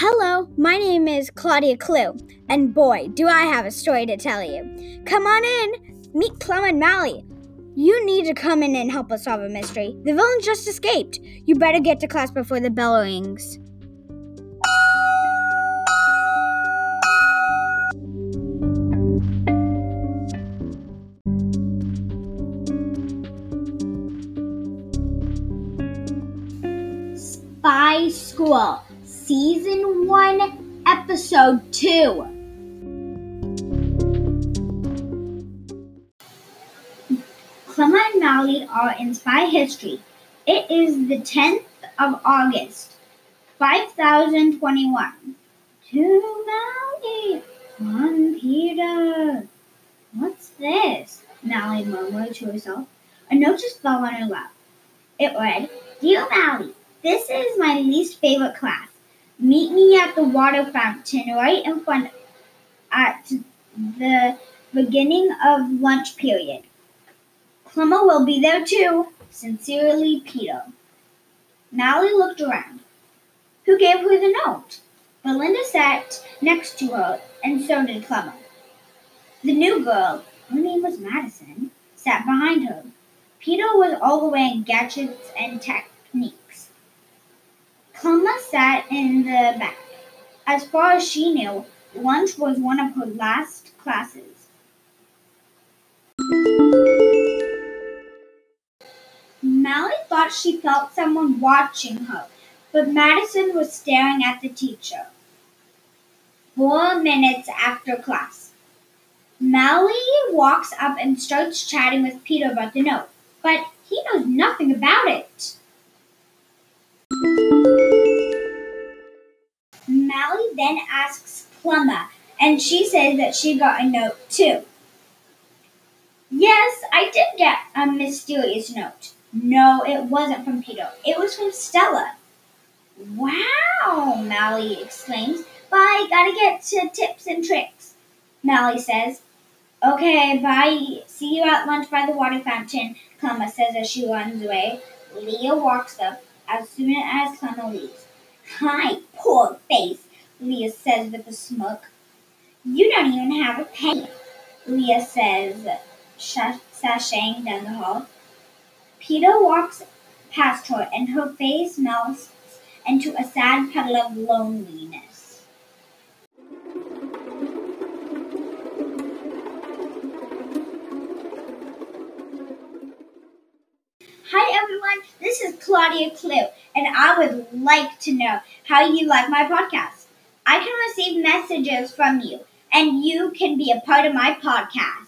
Hello, my name is Claudia Clue, and boy, do I have a story to tell you. Come on in, meet Plum and Mally. You need to come in and help us solve a mystery. The villain just escaped. You better get to class before the bell rings. Spy School, Season 1, Episode 2. Clema and Molly are in spy history. It is the 10th of August, 5021. To Mally, one Peter. What's this? Molly murmured to herself. A note just fell on her lap. It read, Dear Molly, this is my least favorite class. Meet me at the water fountain right in front at the beginning of lunch period. Clema will be there too. Sincerely, Peter. Mally looked around. Who gave her the note? Belinda sat next to her, and so did Clema. The new girl, her name was Madison, sat behind her. Peter was all the way in gadgets and techniques. Clema sat in the back. As far as she knew, lunch was one of her last classes. Mally thought she felt someone watching her, but Madison was staring at the teacher. Four minutes after class. Mally walks up and starts chatting with Peter about the note, but Mally then asks Clema, and she says that she got a note too. Yes, I did get a mysterious note. No, it wasn't from Peter. It was from Stella. Wow, Mally exclaims. Bye, gotta get to tips and tricks. Mally says, Okay, bye. See you at lunch by the water fountain, Clema says as she runs away. Leah walks up as soon as Clema leaves. Hi, poor face, Leah says with a smirk. You don't even have a penny, Leah says, sashaying down the hall. Peter walks past her, and her face melts into a sad puddle of loneliness. Everyone, this is Claudia Clue, and I would like to know how you like my podcast. I can receive messages from you, and you can be a part of my podcast.